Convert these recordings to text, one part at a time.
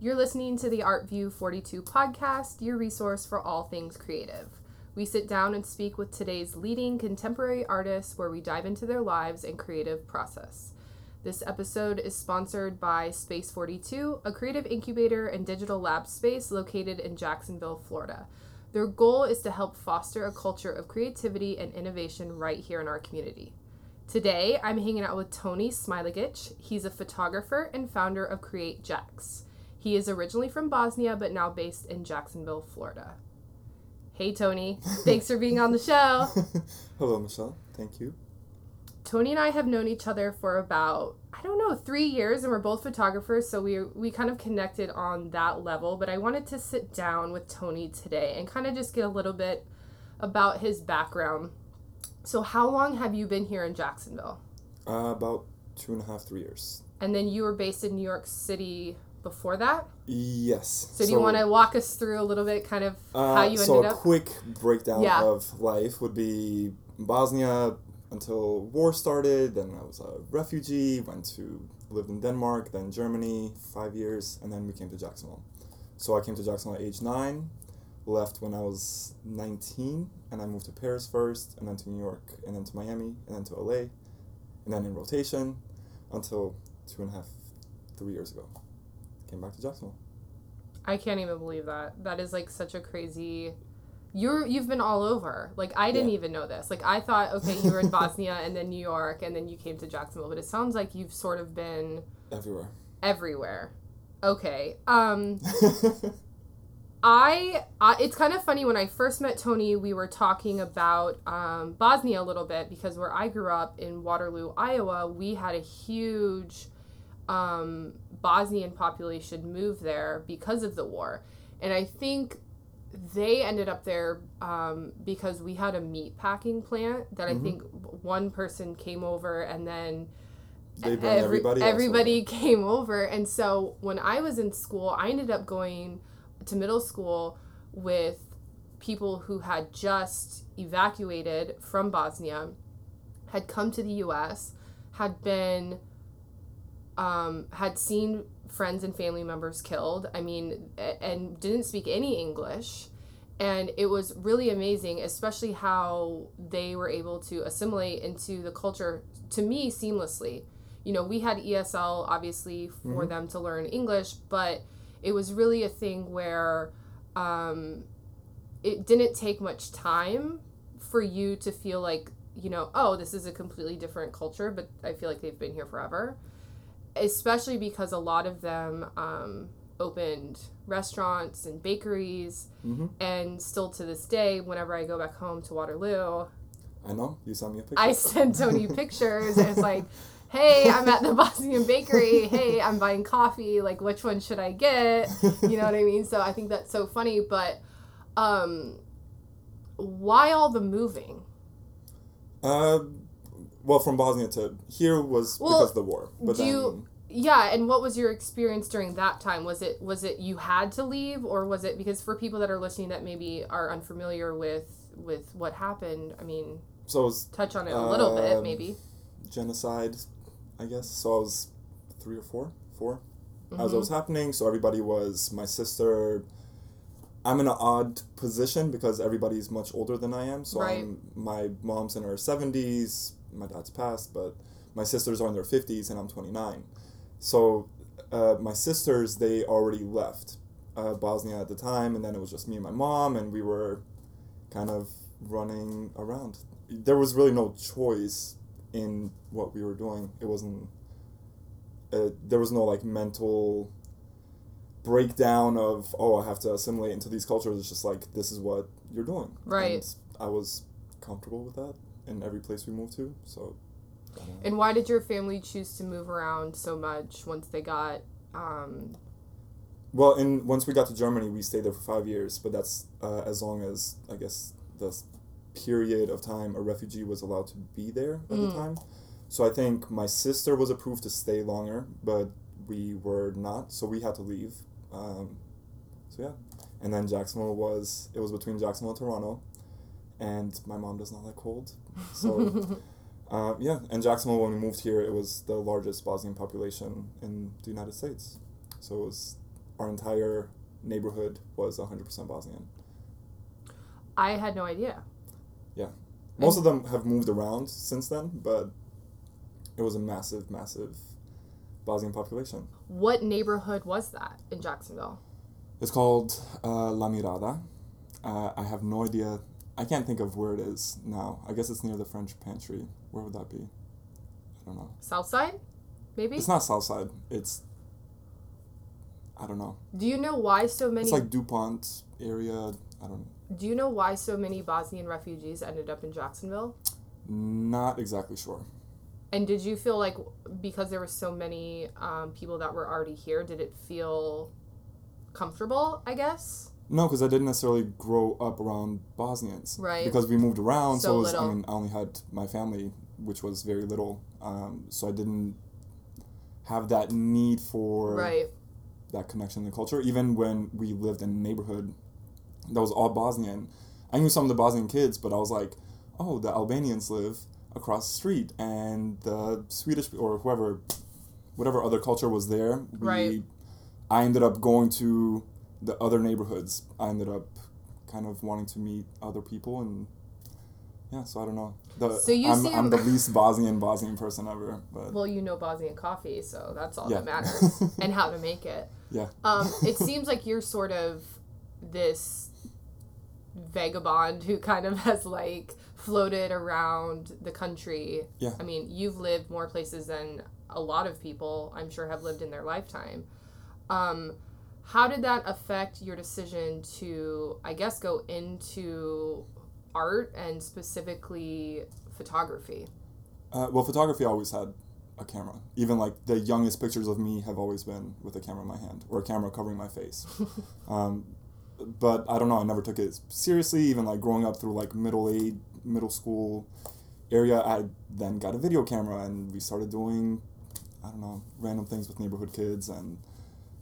You're listening to the Art View 42 podcast, your resource for all things creative. We sit down and speak with today's leading contemporary artists where we dive into their lives and creative process. This episode is sponsored by Space 42, a creative incubator and digital lab space located in Jacksonville, Florida. Their goal is to help foster a culture of creativity and innovation right here in our community. Today, I'm hanging out with Toni Smailagić. He's a photographer and founder of Cr8ate Jax. He is originally from Bosnia, but now based in Jacksonville, Florida. Hey, Toni. Thanks for being on the show. Hello, Michelle. Thank you. Toni and I have known each other for about I don't know three years, and we're both photographers, so we we kind of connected on that level. But I wanted to sit down with Toni today and kind of just get a little bit about his background. So, how long have you been here in Jacksonville? Uh, about two and a half, three years. And then you were based in New York City before that. Yes. So, do you want to walk us through a little bit, kind of uh, how you ended so up? So, a quick breakdown Yeah. of life would be Bosnia until war started. Then I was a refugee. Went to lived in Denmark, then Germany, five years, and then we came to Jacksonville. So I came to Jacksonville at age nine. Left when I was 19, and I moved to Paris first, and then to New York, and then to Miami, and then to LA, and then in rotation until two and a half, three years ago. Came back to Jacksonville. I can't even believe that. That is like such a crazy. You're you've been all over. Like I didn't Yeah. even know this. Like I thought, okay, you were in Bosnia and then New York and then you came to Jacksonville, but it sounds like you've sort of been Everywhere. everywhere. Okay. Um I, I it's kind of funny when I first met Toni, we were talking about um, Bosnia a little bit because where I grew up in Waterloo, Iowa, we had a huge um, Bosnian population move there because of the war, and I think they ended up there um, because we had a meat packing plant that I Mhm. think one person came over and then every- everybody. everybody over. came over and so when i was in school i ended up going to middle school with people who had just evacuated from bosnia had come to the us had been um, had seen friends and family members killed. I mean and didn't speak any english. And it was really amazing especially how they were able to assimilate into the culture to me seamlessly. You know we had esl obviously for Mhm. them to learn english but it was really a thing where um, it didn't take much time for you to feel like you know oh this is a completely different culture but i feel like they've been here forever especially because a lot of them um, opened restaurants and bakeries Mhm. and still to this day whenever i go back home to waterloo I know. You sent me a picture. I send Toni pictures and it's like, hey, I'm at the Bosnian bakery. Hey, I'm buying coffee. Like, which one should I get? You know what I mean? So I think that's so funny. But um, why all the moving? Uh, well, from Bosnia to here was Well, because of the war. But do then, you- Yeah, and what was your experience during that time? Was it was it you had to leave, or was it because for people that are listening that maybe are unfamiliar with with what happened? I mean, so it was touch on it a little bit, Um, maybe. genocide, I guess. So I was three or four, four, as Mhm. it was happening. So everybody was my sister. I'm in an odd position because everybody's much older than I am. So Right. I'm my mom's in her seventies. My dad's passed, but my sisters are in their fifties, and I'm 29. So uh, my sisters they already left uh, Bosnia at the time, and then it was just me and my mom, and we were kind of running around. There was really no choice in what we were doing. It wasn't. Uh, there was no like mental breakdown of oh I have to assimilate into these cultures. It's just like this is what you're doing. Right. And I was comfortable with that in every place we moved to. So. I don't know. And why did your family choose to move around so much once they got um, Well, and once we got to Germany, we stayed there for five years, but that's uh, as long as I guess the period of time a refugee was allowed to be there at the Mm. time. So I think my sister was approved to stay longer, but we were not, so we had to leave. Um, so yeah, and then Jacksonville was it was between Jacksonville and Toronto, and my mom does not like cold, so. Uh, yeah, and Jacksonville, when we moved here, it was the largest Bosnian population in the United States. So it was our entire neighborhood was 100% Bosnian. I had no idea. Yeah. Most of them have moved around since then, but it was a massive, massive Bosnian population. What neighborhood was that in Jacksonville? It's called uh, La Mirada. Uh, I have no idea. I can't think of where it is now. I guess it's near the French Pantry. Where would that be? I don't know. South Side? Maybe? It's not Southside. It's I don't know. Do you know why so many It's like Dupont area. I don't. Know. Do you know why so many Bosnian refugees ended up in Jacksonville? Not exactly sure. And did you feel like because there were so many um, people that were already here, did it feel comfortable? I guess. No, because I didn't necessarily grow up around Bosnians. Right. Because we moved around, so, So was, I mean, I only had my family, which was very little. Um, so I didn't have that need for Right. that connection and culture. Even when we lived in a neighborhood that was all Bosnian, I knew some of the Bosnian kids, but I was like, oh, the Albanians live across the street, and the Swedish or whoever, whatever other culture was there, we, Right. I ended up going to the other neighborhoods. I ended up kind of wanting to meet other people and. Yeah, so I don't know. The, So you I'm, seem- I'm the least Bosnian Bosnian person ever, but Well, you know Bosnian coffee, so that's all Yeah. that matters, and how to make it. yeah. Um, it seems like you're sort of this vagabond who kind of has like floated around the country. Yeah. I mean, you've lived more places than a lot of people, I'm sure, have lived in their lifetime. Um, how did that affect your decision to, I guess, go into art and specifically photography? Uh, well, photography always had a camera. Even like the youngest pictures of me have always been with a camera in my hand or a camera covering my face. um, but I don't know. I never took it seriously. Even like growing up through like middle age, middle school area, I then got a video camera and we started doing, I don't know, random things with neighborhood kids. And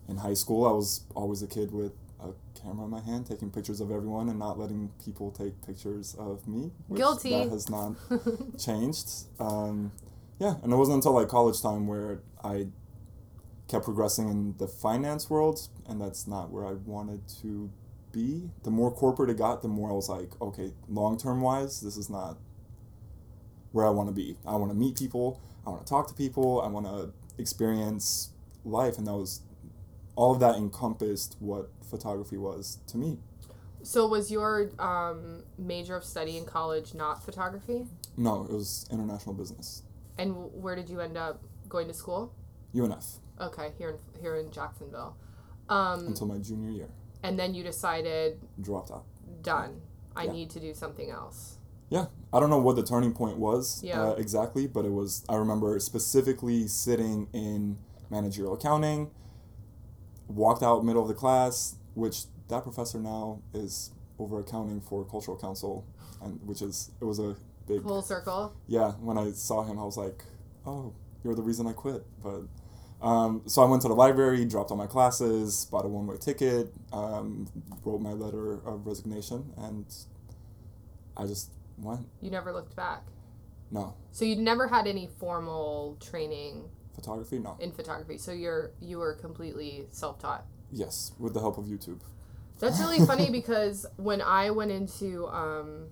in high school, I was always a kid with a camera in my hand, taking pictures of everyone and not letting people take pictures of me. which Guilty. That has not changed. Um, yeah, and it wasn't until like college time where I kept progressing in the finance world, and that's not where I wanted to be. The more corporate it got, the more I was like, okay, long term wise, this is not where I want to be. I want to meet people. I want to talk to people. I want to experience life, and that was all of that encompassed what photography was to me. So, was your um, major of study in college not photography? No, it was international business. And where did you end up going to school? UNF Okay, here in here in Jacksonville. Um, until my junior year. and then you decided, Dropped out. done. I Yeah. need to do something else. Yeah, I don't know what the turning point was Yeah. uh, exactly, but it was. I remember specifically sitting in managerial accounting. Walked out middle of the class, which that professor now is over accounting for cultural council, and which is it was a big Full circle. yeah. When I saw him, I was like, oh, you're the reason I quit. But um, so I went to the library, dropped all my classes, bought a one way ticket, um, wrote my letter of resignation, and I just went. You never looked back. No. So you'd never had any formal training Photography? No. in photography. So you're you were completely self taught. Yes, with the help of YouTube. That's really funny because when I went into um,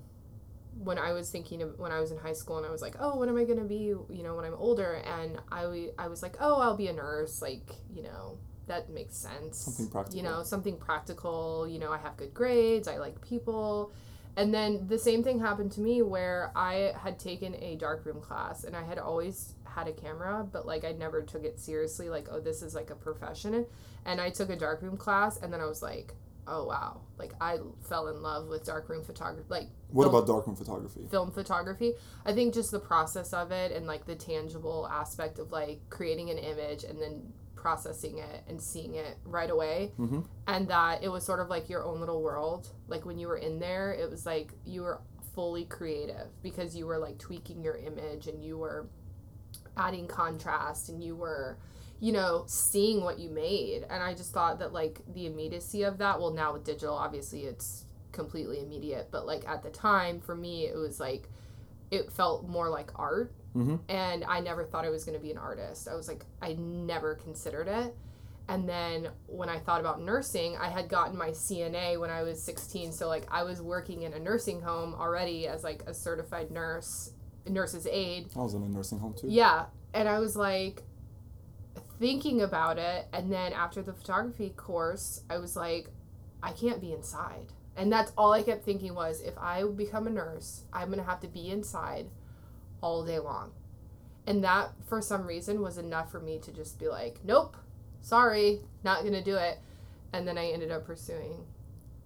when I was thinking of when I was in high school and I was like, oh, what am I gonna be? You know, when I'm older, and I I was like, oh, I'll be a nurse. Like, you know, that makes sense. Something practical. You know, something practical. You know, I have good grades. I like people. And then the same thing happened to me where I had taken a darkroom class and I had always had a camera, but like I never took it seriously. Like, oh, this is like a profession. And I took a darkroom class and then I was like, oh wow, like I fell in love with darkroom photography. Like, What film- about darkroom photography? film photography? I think just the process of it and like the tangible aspect of like creating an image and then processing it and seeing it right away Mm-hmm. and that it was sort of like your own little world like when you were in there it was like you were fully creative because you were like tweaking your image and you were adding contrast and you were you know seeing what you made and i just thought that like the immediacy of that well now with digital obviously it's completely immediate but like at the time for me it was like it felt more like art Mm-hmm. and I never thought I was going to be an artist. I was like, I never considered it. And then when I thought about nursing, I had gotten my CNA when I was 16. So, like, I was working in a nursing home already as, like, a certified nurse, nurse's aide. I was in a nursing home too. Yeah. And I was like thinking about it. And then after the photography course, I was like, I can't be inside. And that's all I kept thinking was if I become a nurse, I'm going to have to be inside all day long. And that, for some reason, was enough for me to just be like, nope, sorry, not going to do it. And then I ended up pursuing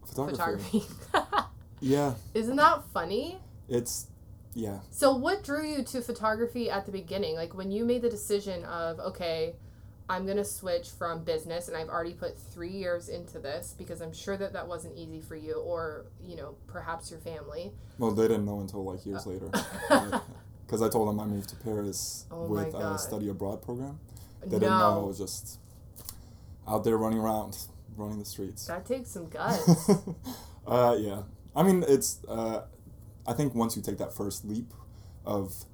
Photography. photography. Yeah, Isn't that funny? it's yeah. So, what drew you to photography at the beginning? Like when you made the decision of, okay, I'm going to switch from business and I've already put three years into this because I'm sure that that wasn't easy for you or, you know, perhaps your family. Well, they didn't know until like years Uh. later. Because I told them I moved to Paris Oh with a study abroad program. They no. didn't know I was just out there running around, running the streets. That takes some guts. uh, yeah. I mean, it's. Uh, I think once you take that first leap of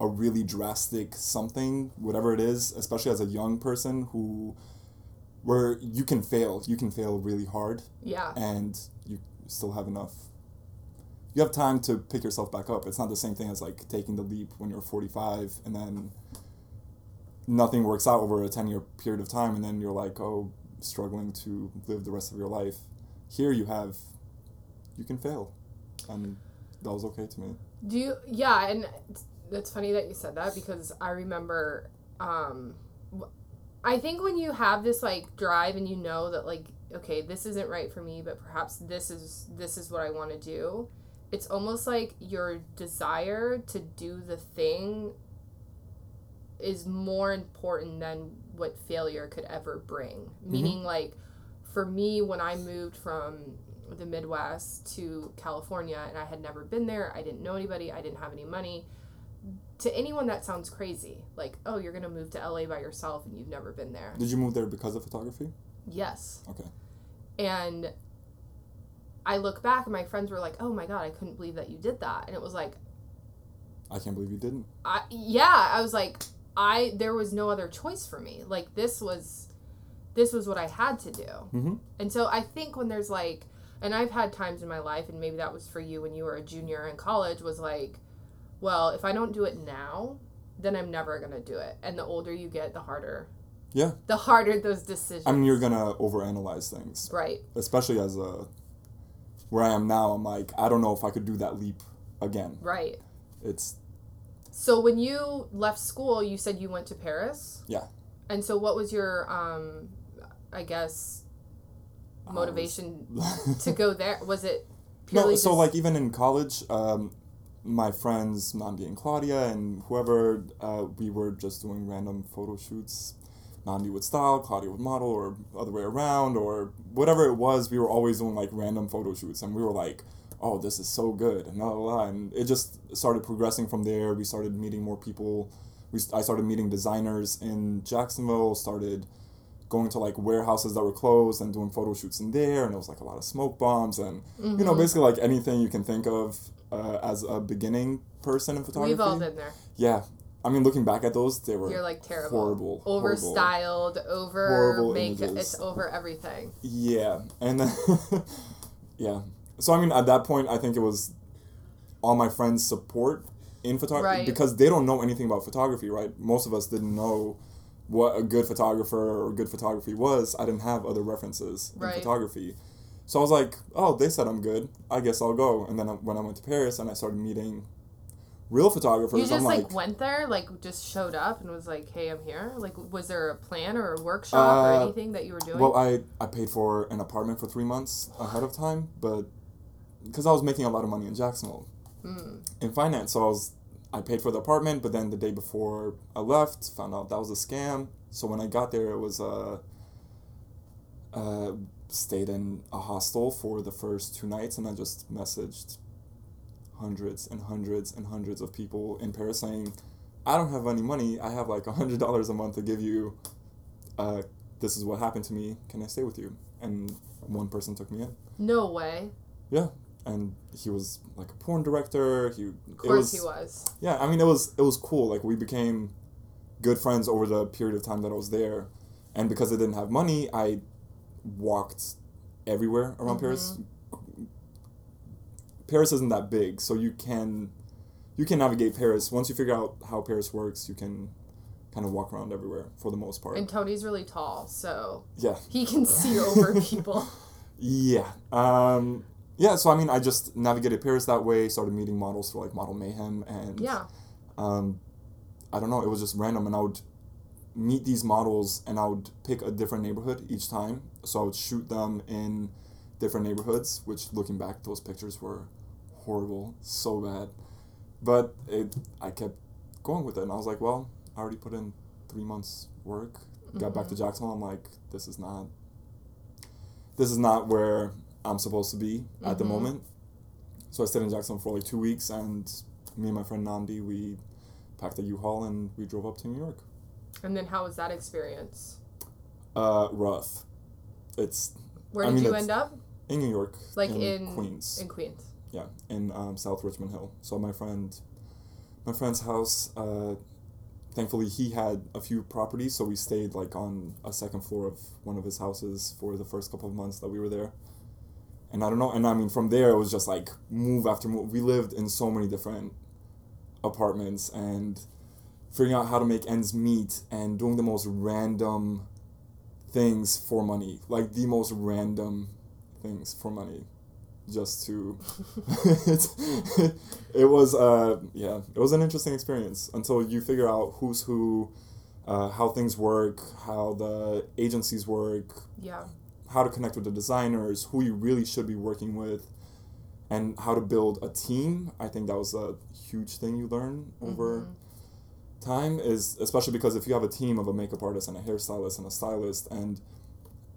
a really drastic something, whatever it is, especially as a young person who, where you can fail, you can fail really hard, yeah. and you still have enough. You have time to pick yourself back up. It's not the same thing as like taking the leap when you're 45 and then nothing works out over a 10 year period of time and then you're like, oh, struggling to live the rest of your life. Here you have, you can fail. And that was okay to me. Do you, yeah, and it's- funny that you said that because I remember, um, I think when you have this like drive and you know that like, okay, this isn't right for me, but perhaps this is this is what I want to do. It's almost like your desire to do the thing is more important than what failure could ever bring. Meaning, like, for me, when I moved from the Midwest to California and I had never been there, I didn't know anybody, I didn't have any money. To anyone, that sounds crazy. Like, oh, you're going to move to LA by yourself and you've never been there. Did you move there because of photography? Yes. Okay. And I look back and my friends were like, oh my God, I couldn't believe that you did that. And it was like, I can't believe you didn't. I, yeah, I was like, I, there was no other choice for me. Like, this was, this was what I had to do. Mm-hmm. And so I think when there's like, and I've had times in my life, and maybe that was for you when you were a junior in college, was like, well, if I don't do it now, then I'm never gonna do it. And the older you get, the harder. Yeah. The harder those decisions. I mean, you're gonna overanalyze things, right. especially as a where I am now. I'm like, I don't know if I could do that leap again. Right. It's So when you left school, you said you went to Paris. Yeah. And so, what was your, um, I guess, motivation was- to go there? Was it purely no, so just- like even in college, um, my friends Nandi and Claudia and whoever, uh, we were just doing random photo shoots. Nandi would style, Claudia would model, or other way around, or whatever it was. We were always doing like random photo shoots, and we were like, "Oh, this is so good," and blah, blah, blah. and it just started progressing from there. We started meeting more people. We I started meeting designers in Jacksonville. Started going to like warehouses that were closed and doing photo shoots in there, and it was like a lot of smoke bombs and you know Mhm. basically like anything you can think of uh, as a beginning person in photography. We've all been there. Yeah, I mean, looking back at those, they were You're like terrible. horrible, Over styled, over Horrible make images. it's over everything. Yeah, and then yeah. So I mean, at that point, I think it was all my friends' support in photography Right. because they don't know anything about photography, right? Most of us didn't know what a good photographer or good photography was. I didn't have other references Right. in photography. So I was like, oh, they said I'm good. I guess I'll go. And then I- when I went to Paris and I started meeting real photographers, You just I'm like, like, went there, like just showed up and was like, "Hey, I'm here." Like, was there a plan or a workshop or Uh, anything that you were doing? Well, I, I paid for an apartment for three months ahead of time, but because I was making a lot of money in Jacksonville Mm. in finance, so I was I paid for the apartment, but then the day before I left, found out that was a scam. So when I got there, it was uh, uh, stayed in a hostel for the first two nights, and I just messaged hundreds and hundreds and hundreds of people in Paris saying, "I don't have any money. I have like a hundred dollars a month to give you. Uh, this is what happened to me. Can I stay with you?" And one person took me in. No way. Yeah, and he was like a porn director. He Of course was, he was. Yeah, I mean it was it was cool. Like we became good friends over the period of time that I was there, and because I didn't have money, I walked everywhere around Paris. Paris isn't that big, so you can you can navigate Paris. Once you figure out how Paris works, you can kind of walk around everywhere for the most part. And Toni's really tall, so yeah. he can see over people. Yeah. Um, yeah, so I mean, I just navigated Paris that way, started meeting models for like Model Mayhem, and Yeah. um, I don't know, it was just random, and I would meet these models, and I would pick a different neighborhood each time. So I would shoot them in different neighborhoods, which looking back, those pictures were horrible, so bad. But it, I kept going with it, and I was like, well, I already put in three months work. Got back to Jacksonville, I'm like, this is not, this is not where I'm supposed to be at the Mhm. moment. So I stayed in Jackson for like two weeks, and me and my friend Nandi, we packed a U-Haul and we drove up to New York. And then how was that experience? Uh, rough. It's Where I did mean, you end up? in New York, Like in Queens. In Queens. yeah, in um, South Richmond Hill. So my friend, my friend's house. Uh, thankfully, he had a few properties, so we stayed like on a second floor of one of his houses for the first couple of months that we were there. And I don't know, and I mean, from there it was just like move after move. We lived in so many different apartments and figuring out how to make ends meet and doing the most random things for money, like the most random things for money just to it's, it was uh yeah it was an interesting experience until you figure out who's who uh, how things work how the agencies work Yeah. How to connect with the designers who you really should be working with and how to build a team i think that was a huge thing you learn over Mhm. time is especially because if you have a team of a makeup artist and a hairstylist and a stylist and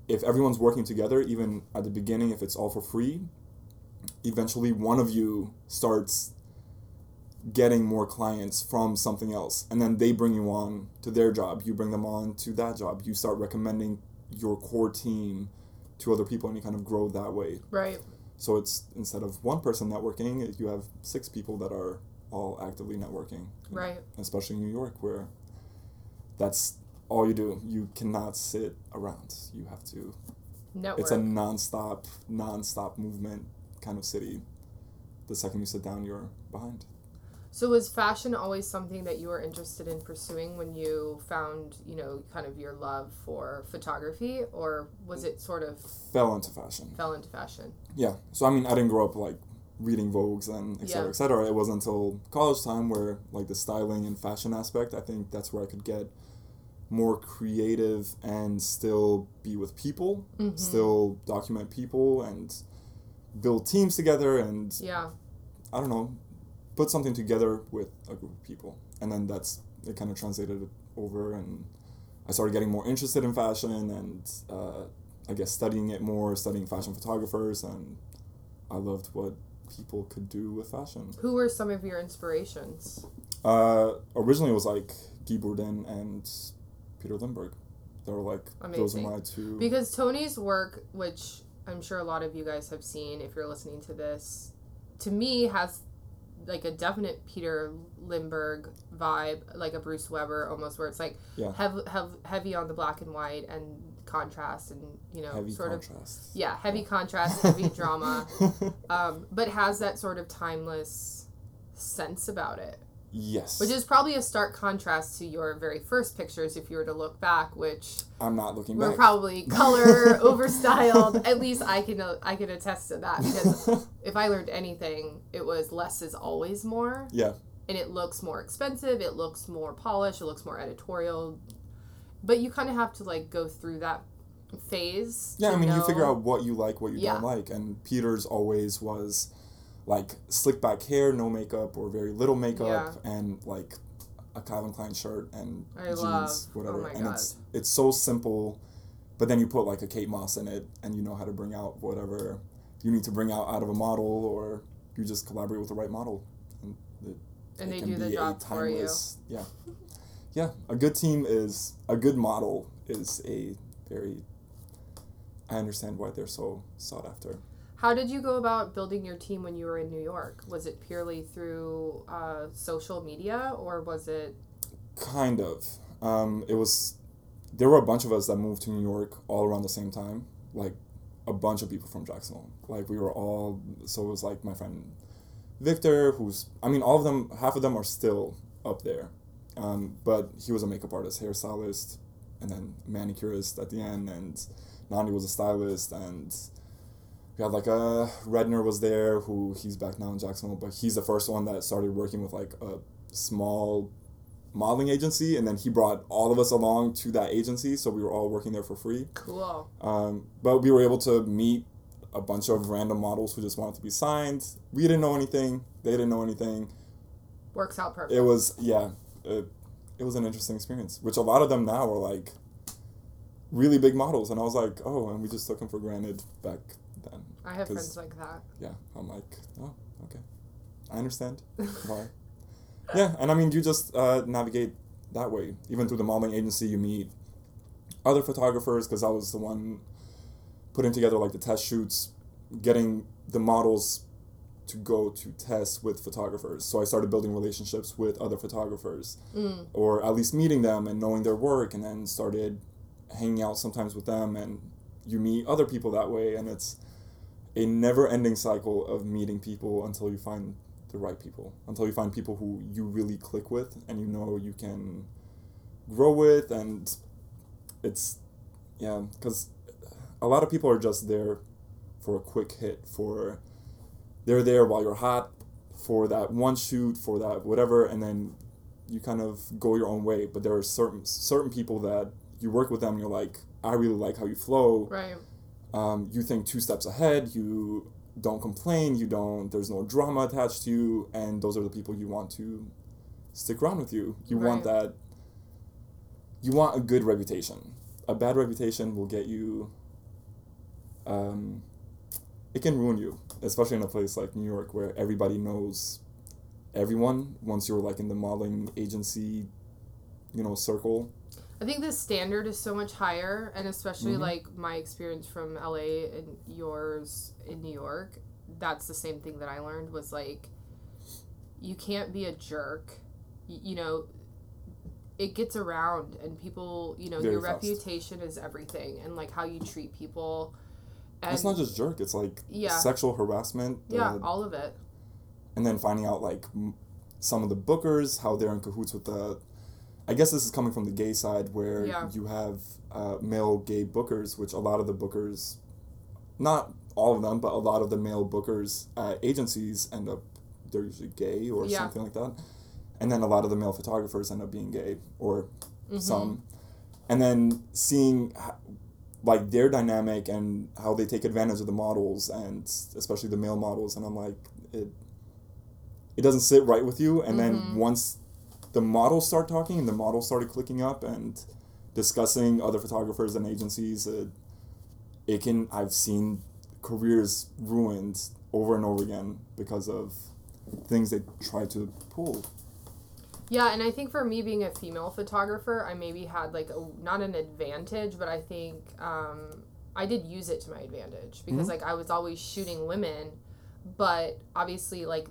if everyone's working together even at the beginning if it's all for free eventually one of you starts getting more clients from something else and then they bring you on to their job you bring them on to that job you start recommending your core team to other people and you kind of grow that way Right. so it's instead of one person networking you have six people that are all actively networking Right. especially in New York, where that's all you do. You cannot sit around. You have to. Network. It's a nonstop, nonstop movement kind of city. The second you sit down, you're behind. So was fashion always something that you were interested in pursuing when you found, you know, kind of your love for photography or was it sort of Fell into fashion. fell into fashion? Yeah. So I mean, I didn't grow up like reading Vogues and et cetera, Yeah. et cetera. It wasn't until college time where like the styling and fashion aspect, I think that's where I could get more creative and still be with people, Mhm. still document people and build teams together and Yeah. I don't know, put something together with a group of people. And then that's, it kind of translated over and I started getting more interested in fashion and uh, I guess studying it more, studying fashion photographers, and I loved what people could do with fashion. Who were some of your inspirations? Uh, originally, it was like Guy Bourdin and Peter Lindbergh. They were like, those are my two. Because Toni's work, which I'm sure a lot of you guys have seen if you're listening to this, to me has like a definite Peter Lindbergh vibe, like a Bruce Weber almost, where it's like Yeah. hev- hev- heavy on the black and white and contrast and you know Heavy sort of yeah heavy contrast, heavy drama, um, but has that sort of timeless sense about it, yes. which is probably a stark contrast to your very first pictures if you were to look back, which I'm not looking we're back. probably color overstyled. At least I can I can attest to that because if I learned anything, it was less is always more, yeah. and it looks more expensive. It looks more polished. It looks more editorial. But you kind of have to like go through that phase. Yeah, I mean, you figure out what you like, what you Yeah. don't like, and Peter's always was like slick back hair, no makeup or very little makeup, and like a Calvin Klein shirt and I jeans, love- oh whatever. my and it's it's so simple, but then you put like a Kate Moss in it, and you know how to bring out whatever you need to bring out out of a model, or you just collaborate with the right model, and it, and it they can do the be a for you. timeless- Yeah, yeah. A good team is a good model is a very. I understand why they're so sought after. How did you go about building your team when you were in New York? Was it purely through uh, social media, or was it? Kind of. Um, it was there were a bunch of us that moved to New York all around the same time. Like a bunch of people from Jacksonville. Like we were all so it was like my friend Victor, who's I mean all of them half of them are still up there. Um, but he was a makeup artist, hairstylist, and then manicurist at the end and Nandi was a stylist and we had like a Redner was there who he's back now in Jacksonville, but he's the first one that started working with like a small modeling agency and then he brought all of us along to that agency so we were all working there for free Cool. um, but we were able to meet a bunch of random models who just wanted to be signed we didn't know anything they didn't know anything Works out perfect. it was yeah it, it was an interesting experience which a lot of them now are like really big models and i was like oh and we just took them for granted back I have friends like that. yeah i'm like oh okay i understand why yeah and i mean you just uh, navigate that way even through the modeling agency you meet other photographers because i was the one putting together like the test shoots getting the models to go to test with photographers so i started building relationships with other photographers Mm. or at least meeting them and knowing their work and then started hanging out sometimes with them and you meet other people that way and it's a never ending cycle of meeting people until you find the right people until you find people who you really click with and you know you can grow with and it's yeah because a lot of people are just there for a quick hit for they're there while you're hot for that one shoot for that whatever and then you kind of go your own way but there are certain certain people that you work with them you're like i really like how you flow Right. Um, you think two steps ahead you don't complain you don't there's no drama attached to you and those are the people you want to stick around with you. You want that you want a good reputation. A bad reputation will get you um, it can ruin you especially in a place like new york where everybody knows everyone once you're like in the modeling agency you know circle I think the standard is so much higher, and especially Mhm. like my experience from LA and yours in New York. That's the same thing that I learned was like, you can't be a jerk. Y- you know, it gets around, and people, you know, Very your fast. reputation is everything, and like how you treat people. And it's not just jerk it's like Yeah. sexual harassment yeah, uh, all of it. and then finding out like m- some of the bookers how they're in cahoots with the i guess this is coming from the gay side where Yeah. you have uh, male gay bookers which a lot of the bookers not all of them but a lot of the male bookers at agencies end up they're usually gay or Yeah. something like that and then a lot of the male photographers end up being gay or Mhm. some and then seeing like their dynamic and how they take advantage of the models and especially the male models and i'm like it it doesn't sit right with you and Mhm. then once the models start talking and the models started clicking up and discussing other photographers and agencies it, it can i've seen careers ruined over and over again because of things they try to pull Yeah, and I think for me being a female photographer, I maybe had like a not an advantage, but I think um, I did use it to my advantage because Mhm. like I was always shooting women, but obviously like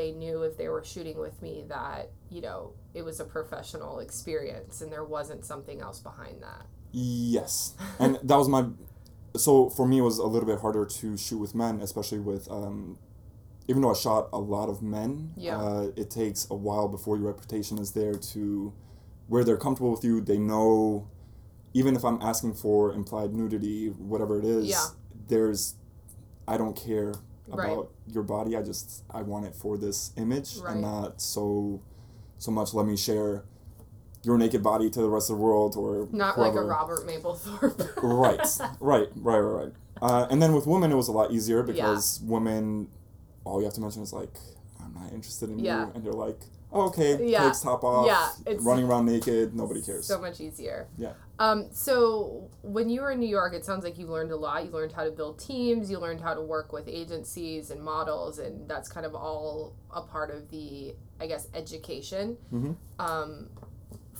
they knew if they were shooting with me that you know it was a professional experience and there wasn't something else behind that. Yes, and that was my. So for me, it was a little bit harder to shoot with men, especially with. Um, even though I shot a lot of men, Yeah. uh, it takes a while before your reputation is there to, where they're comfortable with you. They know, even if I'm asking for implied nudity, whatever it is, Yeah. there's, I don't care Right. about your body. I just I want it for this image Right. and not so, so much. Let me share your naked body to the rest of the world or Not like a. Robert Mapplethorpe. right, right, right, right, right. Uh, and then with women, it was a lot easier because women, all you have to mention is like, I'm not interested in Yeah. you, and you're like, oh, okay, Yeah. top off, Yeah, it's- running around naked, nobody cares. So much easier. Yeah. Um, so when you were in New York, it sounds like you learned a lot. You learned how to build teams. You learned how to work with agencies and models, and that's kind of all a part of the, I guess, education Mhm. um,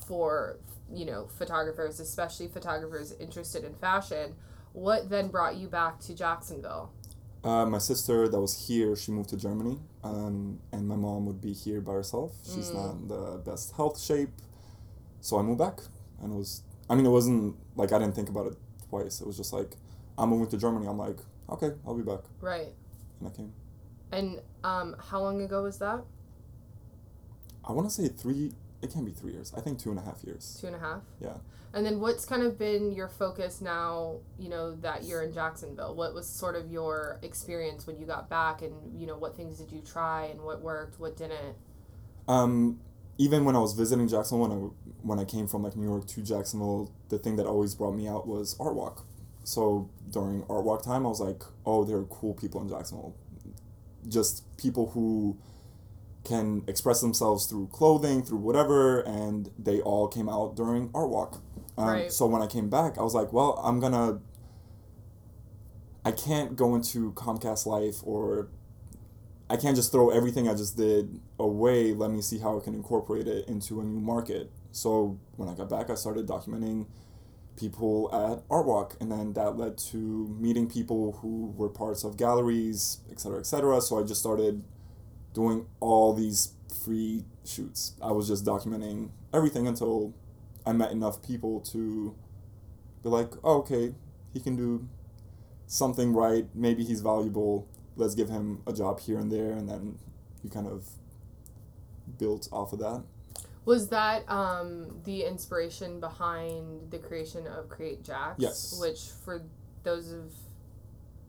for you know photographers, especially photographers interested in fashion. What then brought you back to Jacksonville? Uh, my sister that was here, she moved to Germany, um, and my mom would be here by herself. She's Mm. not in the best health shape, so I moved back, and it was I mean, it wasn't like I didn't think about it twice. It was just like I'm moving to Germany. I'm like, okay, I'll be back, Right. and I came. And um, how long ago was that? I want to say three. It can't be three years. I think two and a half years. Two and a half. Yeah. And then what's kind of been your focus now? You know that you're in Jacksonville. What was sort of your experience when you got back, and you know what things did you try, and what worked, what didn't? Um, even when I was visiting Jacksonville, when I when I came from like New York to Jacksonville, the thing that always brought me out was art walk. So during art walk time, I was like, oh, there are cool people in Jacksonville. Just people who can express themselves through clothing, through whatever, and they all came out during art walk. Um, Right. So when I came back, I was like, well, I'm gonna. I can't go into Comcast Life or I can't just throw everything I just did away. Let me see how I can incorporate it into a new market. So when I got back, I started documenting people at Art Walk, and then that led to meeting people who were parts of galleries, et cetera, et cetera. So I just started doing all these free shoots. I was just documenting everything until I met enough people to be like, oh, okay, he can do something right. Maybe he's valuable. Let's give him a job here and there, and then you kind of built off of that. Was that um, the inspiration behind the creation of Cr8ate Jax? Yes. Which, for those of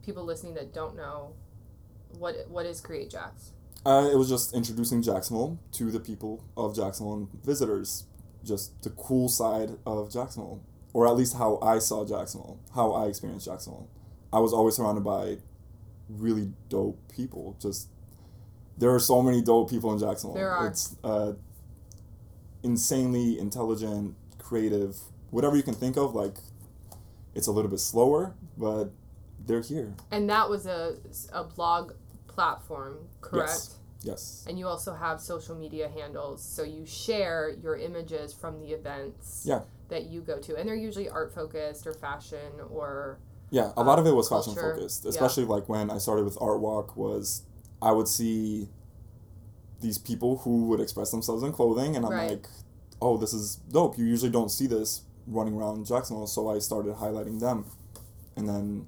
people listening that don't know, what what is Cr8ate Jax? Uh, it was just introducing Jacksonville to the people of Jacksonville and visitors, just the cool side of Jacksonville, or at least how I saw Jacksonville, how I experienced Jacksonville. I was always surrounded by really dope people. Just there are so many dope people in Jacksonville. There are. It's uh, insanely intelligent, creative, whatever you can think of. Like it's a little bit slower, but they're here. And that was a, a blog platform, correct? Yes. Yes. And you also have social media handles, so you share your images from the events Yeah. that you go to, and they're usually art focused or fashion or Yeah, a uh, lot of it was fashion culture, focused, yeah. especially like when I started with Art Walk was I would see these people who would express themselves in clothing and I'm Right. like, "Oh, this is dope. You usually don't see this running around Jacksonville." So I started highlighting them. And then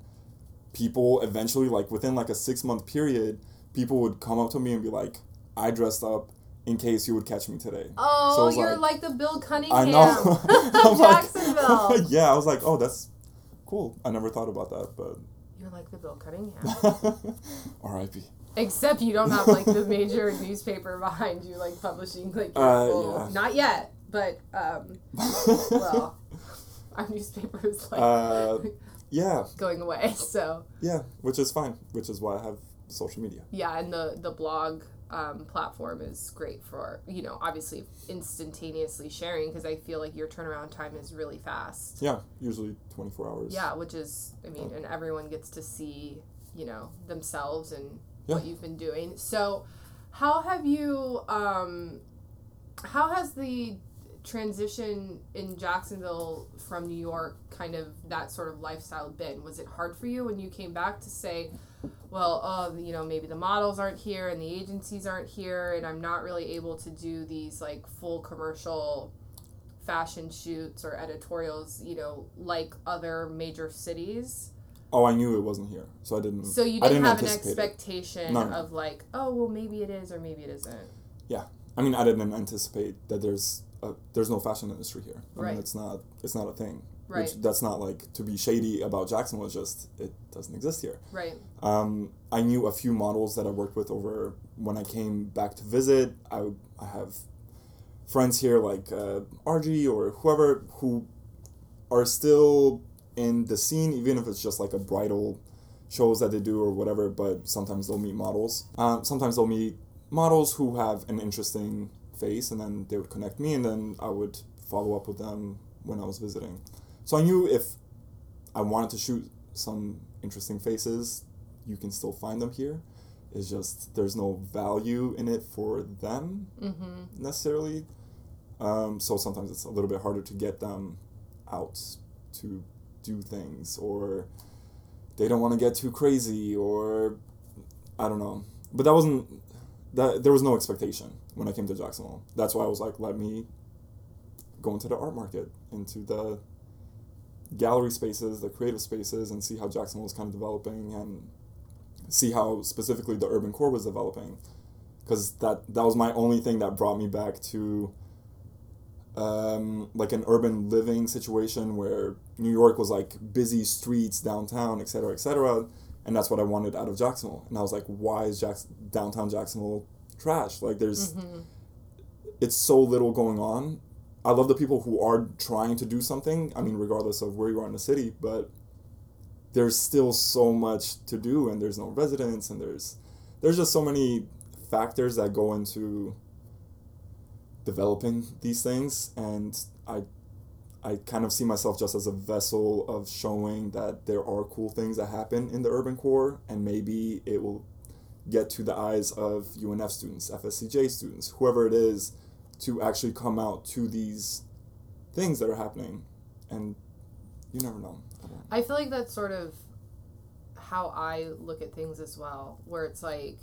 people eventually like within like a 6-month period, people would come up to me and be like, "I dressed up in case you would catch me today." oh, So you're like- like, the Bill Cunningham I know. Of like- Jacksonville. yeah, I was like, "Oh, that's cool. I never thought about that, but You're like the Bill Cunningham. R.I.P. Except you don't have like the major newspaper behind you, like publishing like your Uh, full. yeah. Not yet, but um, well, our newspaper is like uh, yeah, going away. So yeah, which is fine, which is why I have social media. yeah, and the the blog um, platform is great for you know obviously instantaneously sharing because I feel like your turnaround time is really fast. Yeah, usually 24 hours. Yeah, which is I mean, and everyone gets to see you know themselves and Yeah. what you've been doing. So, how have you? Um, how has the transition in Jacksonville from New York, kind of that sort of lifestyle, been? Was it hard for you when you came back to say, well, oh, you know, maybe the models aren't here and the agencies aren't here, and I'm not really able to do these like full commercial fashion shoots or editorials, you know, like other major cities. Oh, I knew it wasn't here, so I didn't. So you I didn't, didn't have an expectation No, no. of like, oh, well, maybe it is or maybe it isn't. Yeah, I mean, I didn't anticipate that there's a, there's no fashion industry here. I Right. mean, it's not it's not a thing. Right. Which that's not like to be shady about Jacksonville. It's just it doesn't exist here. Right. Um, I knew a few models that I worked with over when I came back to visit. I, I have friends here like uh, RG or whoever who are still in the scene, even if it's just like a bridal shows that they do or whatever. But sometimes they'll meet models. Um, sometimes they'll meet models who have an interesting face, and then they would connect me, and then I would follow up with them when I was visiting. So I knew if I wanted to shoot some interesting faces, you can still find them here. It's just there's no value in it for them Mm-hmm. necessarily. Um, so sometimes it's a little bit harder to get them out to do things, or they don't want to get too crazy, or I don't know. But that wasn't that. There was no expectation when I came to Jacksonville. That's why I was like, let me go into the art market, into the gallery spaces, the creative spaces, and see how Jacksonville was kind of developing and see how specifically the urban core was developing. Because that, that was my only thing that brought me back to um, like an urban living situation where New York was like busy streets downtown, et cetera, et cetera. And that's what I wanted out of Jacksonville. And I was like, why is Jacks- downtown Jacksonville trash? Like, there's, Mm-hmm. it's so little going on. I love the people who are trying to do something. I mean, regardless of where you are in the city, but there's still so much to do, and there's no residents, and there's there's just so many factors that go into developing these things, and I I kind of see myself just as a vessel of showing that there are cool things that happen in the urban core, and maybe it will get to the eyes of UNF students, FSCJ students, whoever it is, to actually come out to these things that are happening, and you never know. I feel like that's sort of how I look at things as well, where it's like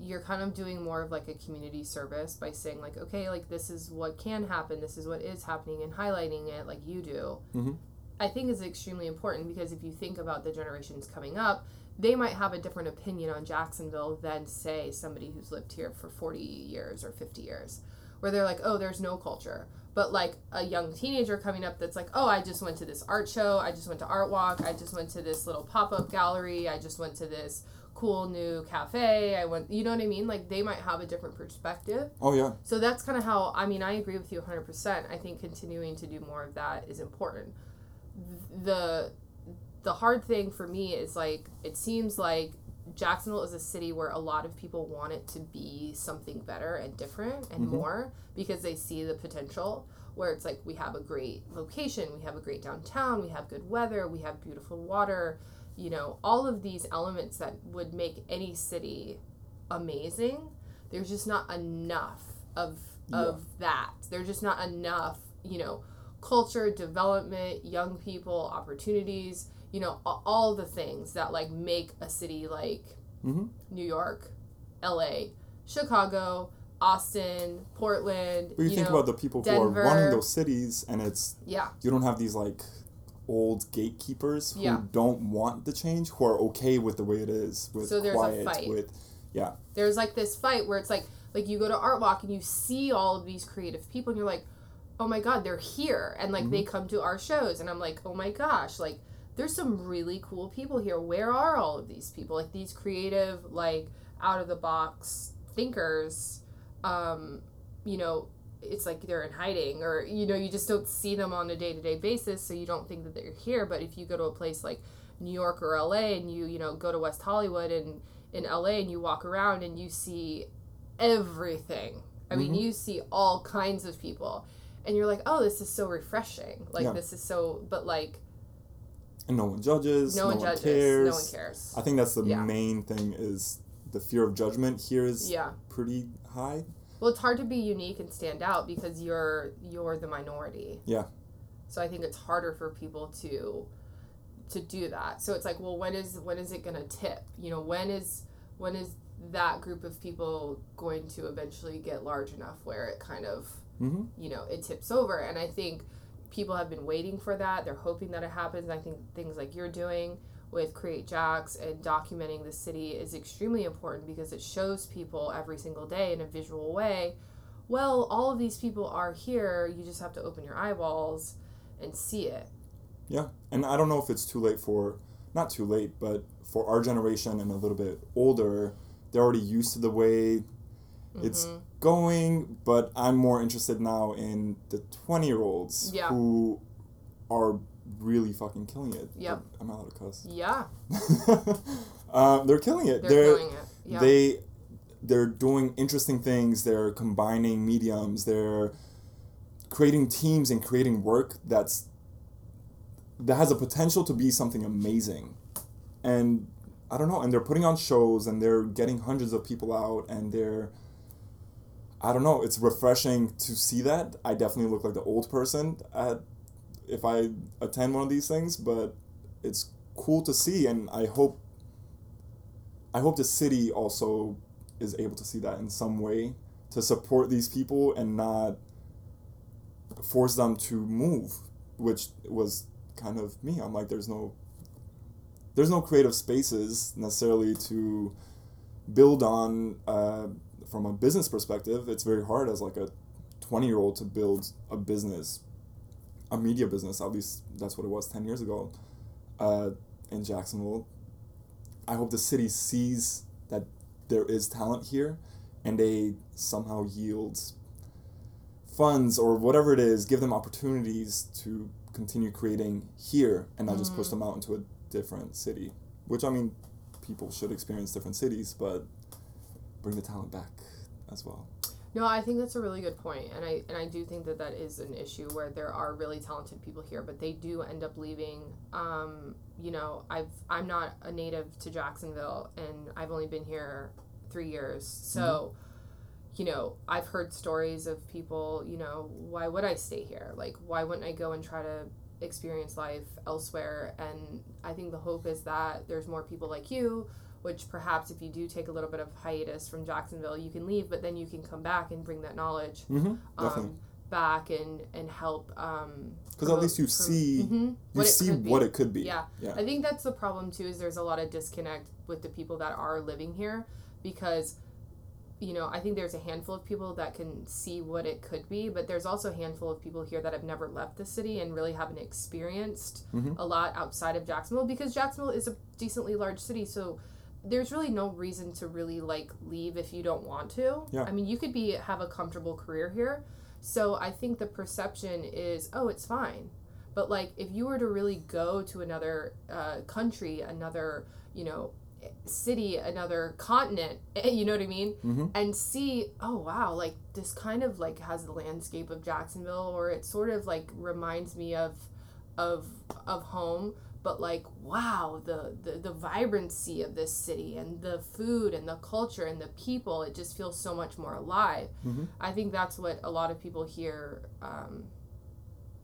you're kind of doing more of like a community service by saying like, okay, like this is what can happen, this is what is happening, and highlighting it like you do. Mhm. I think is extremely important because if you think about the generations coming up, they might have a different opinion on Jacksonville than say somebody who's lived here for 40 years or 50 years where they're like, "Oh, there's no culture." But like a young teenager coming up that's like, "Oh, I just went to this art show, I just went to art walk, I just went to this little pop-up gallery, I just went to this cool new cafe. I went, you know what I mean? Like they might have a different perspective. Oh yeah, So that's kind of how I mean I agree with you 100%. I think continuing to do more of that is important. The the hard thing for me is like it seems like Jacksonville is a city where a lot of people want it to be something better and different and Mhm. more because they see the potential where it's like we have a great location, we have a great downtown, we have good weather, we have beautiful water, you know, all of these elements that would make any city amazing. There's just not enough of of that. There's just not enough, you know, culture, development, young people, opportunities, you know, all the things that like make a city like Mhm. New York, LA, Chicago, Austin, Portland, but you, you think know, about the people who are running those cities, and it's yeah, you don't have these like old gatekeepers who Yeah. don't want the change, who are okay with the way it is, with So there's a quiet, fight. with yeah, there's like this fight where it's like like you go to art walk and you see all of these creative people and you're like oh my god they're here. And like they come to our shows and i'm like oh my gosh like there's some really cool people here. Where are all of these people? Like these creative like out of the box thinkers um you know it's like they're in hiding or you know you just don't see them on a day-to-day basis so you don't think that they're here but if you go to a place like new york or la and you you know go to west hollywood and in LA and you walk around and you see everything. I mean, Mhm. you see all kinds of people. And you're like, "Oh, this is so refreshing." Like Yeah. this is so but like and no one judges, no, no, one one judges. cares. No one cares. I think that's the Yeah. main thing is the fear of judgment here is Yeah. pretty high. Well, it's hard to be unique and stand out because you're you're the minority. Yeah. So I think it's harder for people to to do that. So it's like, well, when is when is it going to tip? You know, when is when is that group of people going to eventually get large enough where it kind of hmm you know it tips over and i think people have been waiting for that they're hoping that it happens i think things like you're doing with Cr8ate Jax and documenting the city is extremely important because it shows people every single day in a visual way well all of these people are here you just have to open your eyeballs and see it Yeah, and I don't know if it's too late for, not too late, but for our generation and a little bit older, they're already used to the way it's Mhm. going. But I'm more interested now in the 20 year olds Yeah. who are really fucking killing it. Yep. I'm not allowed to cuss. yeah um, they're killing it. they're, They're, killing it yeah they they're doing interesting things. They're combining mediums. They're creating teams and creating work that's that has a potential to be something amazing. And I don't know, and they're putting on shows and they're getting hundreds of people out and they're I don't know, it's refreshing to see that. I definitely look like the old person at if I attend one of these things, but it's cool to see and I hope I hope the city also is able to see that in some way to support these people and not force them to move, which was kind of me. I'm like, there's no, there's no creative spaces necessarily to build on. Uh, from a business perspective, it's very hard as like a 20 year old to build a business, a media business. At least that's what it was 10 years ago, uh, in Jacksonville. I hope the city sees that there is talent here, and they somehow yield funds or whatever it is, give them opportunities to continue creating here and not just push them out into a different city. Which I mean, people should experience different cities, but bring the talent back as well. No, I think that's a really good point, and I and I do think that that is an issue where there are really talented people here, but they do end up leaving. Um, you know, I've I'm not a native to Jacksonville, and I've only been here three years, so. You know, I've heard stories of people, you know, why would I stay here? Like, why wouldn't I go and try to experience life elsewhere? And I think the hope is that there's more people like you which perhaps if you do take a little bit of hiatus from Jacksonville, you can leave, but then you can come back and bring that knowledge Mm-hmm. um, back and and help. Um, Because at least you promote- see Mhm. you What it see could be. what it could be. Yeah. Yeah. I think that's the problem too. Is there's a lot of disconnect with the people that are living here because. You know, I think there's a handful of people that can see what it could be, but there's also a handful of people here that have never left the city and really haven't experienced Mhm. a lot outside of Jacksonville because Jacksonville is a decently large city. So there's really no reason to really like leave if you don't want to. Yeah. I mean, you could be have a comfortable career here. So I think the perception is, oh, it's fine. But like, if you were to really go to another uh, country, another you know city, another continent, you know what I mean, Mm-hmm. and see, oh wow, like this kind of like has the landscape of Jacksonville, or it sort of like reminds me of of of home but like wow the, the the vibrancy of this city and the food and the culture and the people it just feels so much more alive Mhm. i think that's what a lot of people here um,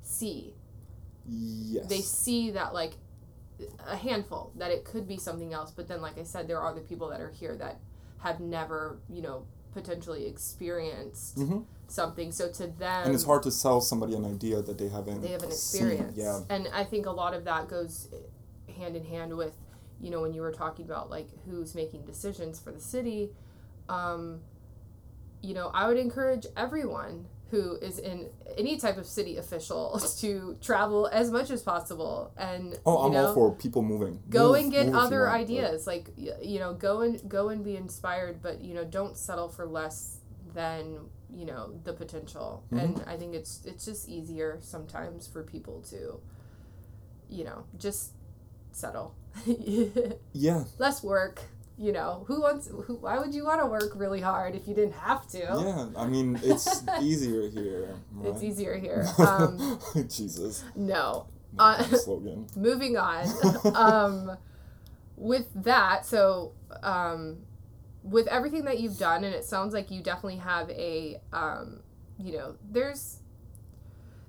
see Yes. they see that like a handful that it could be something else but then like i said there are the people that are here that have never you know potentially experienced hmm something so to them And it's hard to sell somebody an idea that they haven't. they haven't seen. Yeah. And I think a lot of that goes hand in hand with, you know, when you were talking about like who's making decisions for the city, um, you know, I would encourage everyone who is in any type of city official to travel as much as possible and Oh, I'm know, all for people moving. go Move- and get move if you other ideas like you know go and go and be inspired but you know don't settle for less than you know the potential Mhm. and i think it's it's just easier sometimes for people to you know just settle Yeah. less work you know who wants who, why would you want to work really hard if you didn't have to Yeah. I mean, it's easier here. Right? it's easier here um Jesus. no uh, slogan. moving on um, with that so um, with everything that you've done and it sounds like you definitely have a um, you know there's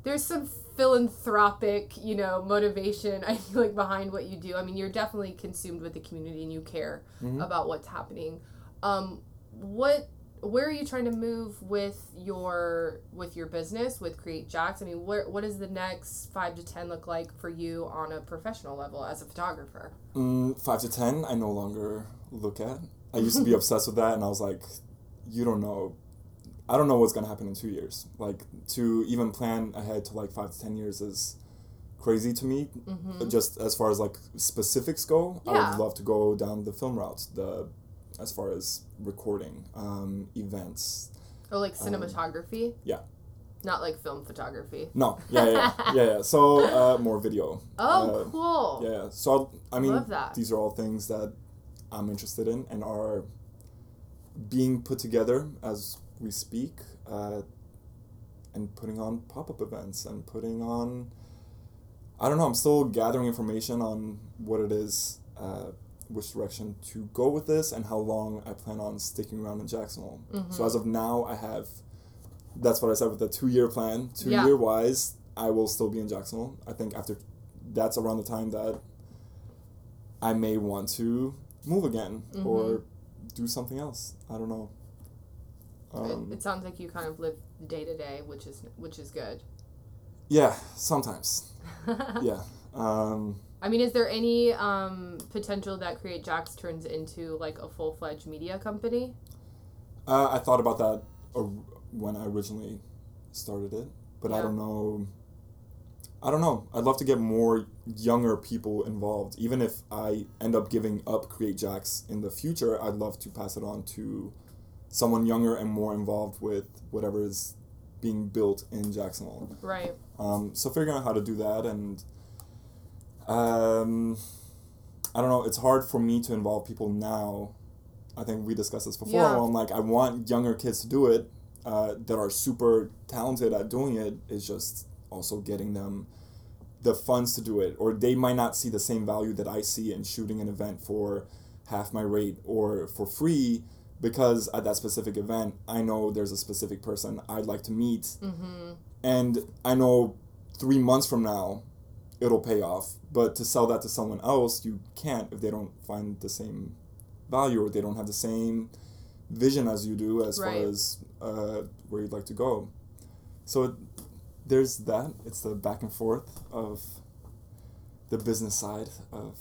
there's some philanthropic you know motivation i feel like behind what you do i mean you're definitely consumed with the community and you care Mhm. about what's happening um, what where are you trying to move with your with your business with Cr8ate Jax i mean where, what does the next five to ten look like for you on a professional level as a photographer Mm, five to ten, I no longer look at. I used to be obsessed with that, and I was like, you don't know. I don't know what's gonna happen in two years. Like to even plan ahead to like five to ten years is crazy to me. mm-hmm. Just as far as like specifics go, I would love to go down the film route. The as far as recording, um, events. or like cinematography Um, yeah. not like film photography No, yeah, yeah, yeah, yeah. yeah. So uh, more video. oh Uh, cool Yeah, yeah. So I mean, these are all things that I'm interested in and are being put together as we speak, uh, and putting on pop up events and putting on. I don't know. I'm still gathering information on what it is, uh, which direction to go with this, and how long I plan on sticking around in Jacksonville. Mm-hmm. So as of now, I have. That's what I said with the two year plan. Two Yeah. year wise, I will still be in Jacksonville. I think after that's around the time that I may want to move again Mm-hmm. or do something else. I don't know. it, Um, it sounds like you kind of live day to day which is which is good yeah, sometimes. yeah. Um, I mean, is there any um, potential that Cr8ate Jax turns into like a full fledged media company? uh, I thought about that or- when I originally started it, but I don't know. I don't know. I'd love to get more younger people involved. Even if I end up giving up Cr8ate Jax in the future, I'd love to pass it on to someone younger and more involved with whatever is being built in Jacksonville. Right. Um, so figuring out how to do that and um, I don't know. It's hard for me to involve people now. I think we discussed this before. Yeah. I'm like, I want younger kids to do it uh, that are super talented at doing it. It's just also getting them the funds to do it, or they might not see the same value that I see in shooting an event for half my rate or for free because at that specific event I know there's a specific person I'd like to meet Mm-hmm. and I know three months from now it'll pay off. But to sell that to someone else, you can't if they don't find the same value or they don't have the same vision as you do as Right. far as uh, where you'd like to go. So it, there's that. It's the back and forth of the business side of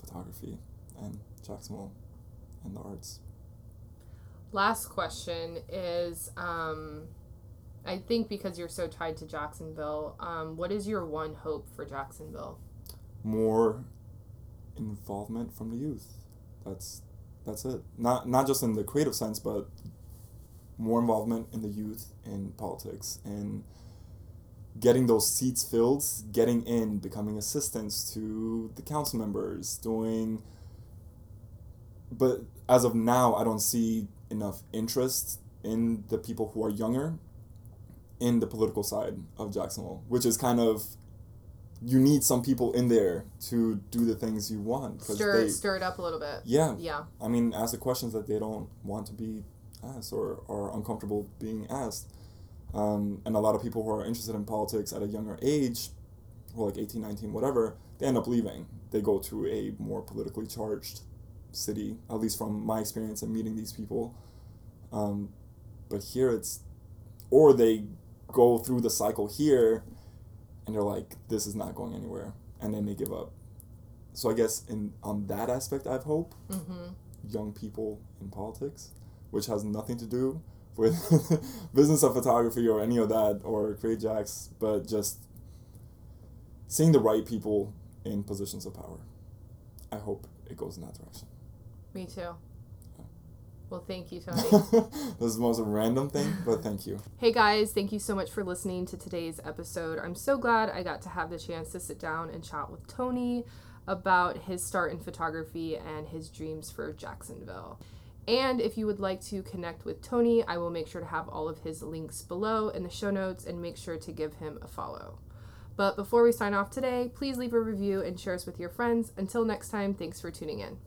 photography and Jacksonville and the arts. Last question is um, I think because you're so tied to Jacksonville, um, what is your one hope for Jacksonville? more involvement from the youth. That's that's it. Not not just in the creative sense, but more involvement in the youth in politics and getting those seats filled, getting in, becoming assistants to the council members, doing but as of now I don't see enough interest in the people who are younger in the political side of Jacksonville, which is kind of you need some people in there to do the things you want Stir, they stir it up a little bit. yeah Yeah. I mean ask the questions that they don't want to be asked or are uncomfortable being asked um, and a lot of people who are interested in politics at a younger age or like 18 19 whatever they end up leaving. They go to a more politically charged city at least from my experience in meeting these people. Um, but here it's or they go through the cycle here and they're like this is not going anywhere. And then they give up. So i guess in on that aspect i have hope. Mm-hmm. young people in politics which has nothing to do with business of photography or any of that or Cr8ate Jax but just seeing the right people in positions of power i hope it goes in that direction Me too. Well, thank you, Toni. this is the most random thing but thank you Hey guys, thank you so much for listening to today's episode. I'm so glad I got to have the chance to sit down and chat with Toni about his start in photography and his dreams for Jacksonville. And if you would like to connect with Toni, I will make sure to have all of his links below in the show notes and make sure to give him a follow. But before we sign off today, please leave a review and share us with your friends. Until next time, thanks for tuning in.